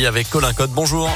7h30 avec Colin Code. Bonjour.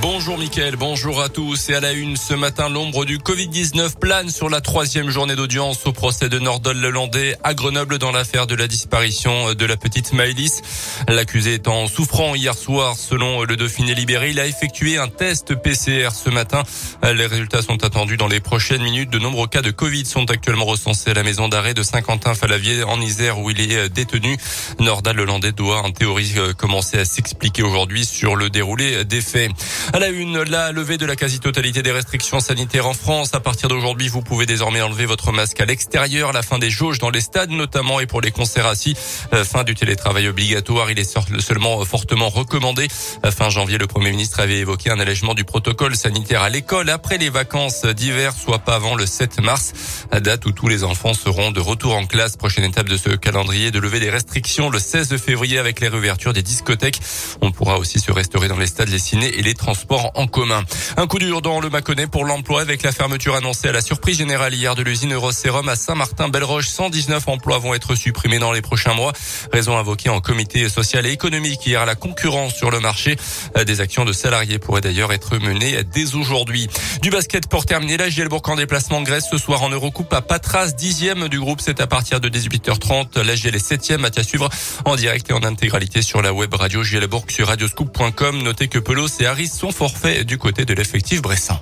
Bonjour Mickaël, bonjour à tous. Et à la une, ce matin, l'ombre du Covid-19 plane sur la troisième journée d'audience au procès de Nordol Lelandais à Grenoble dans l'affaire de la disparition de la petite Maëlys. L'accusé étant souffrant hier soir, selon le Dauphiné libéré, il a effectué un test PCR ce matin. Les résultats sont attendus dans les prochaines minutes. De nombreux cas de Covid sont actuellement recensés à la maison d'arrêt de Saint-Quentin-Falavier en Isère où il est détenu. Nordal Lelandais doit en théorie commencer à s'expliquer aujourd'hui sur le déroulé des faits. À la une, la levée de la quasi-totalité des restrictions sanitaires en France. À partir d'aujourd'hui, vous pouvez désormais enlever votre masque à l'extérieur. La fin des jauges dans les stades notamment et pour les concerts assis. Euh, fin du télétravail obligatoire. Il est seulement fortement recommandé. Fin janvier, le Premier ministre avait évoqué un allègement du protocole sanitaire à l'école après les vacances d'hiver, soit pas avant le 7 mars, date où tous les enfants seront de retour en classe. Prochaine étape de ce calendrier de lever des restrictions le 16 février avec les réouvertures des discothèques. On pourra aussi se restaurer dans les stades, les ciné et les transports en commun. Un coup dur dans le Mâconnais pour l'emploi avec la fermeture annoncée à la surprise générale hier de l'usine Eurosérum à Saint-Martin-Belleroche. 119 emplois vont être supprimés dans les prochains mois. Raison invoquée en comité social et économique hier à la concurrence sur le marché. Des actions de salariés pourraient d'ailleurs être menées dès aujourd'hui. Du basket pour terminer, la Gielbourg en déplacement en Grèce ce soir en Eurocoupe à Patras, dixième du groupe. C'est à partir de 18h30. La GL est septième à suivre en direct et en intégralité sur la web radio Gielbourg sur radioscoop.com. Notez que Pelos et Harris sont forfait du côté de l'effectif bressan.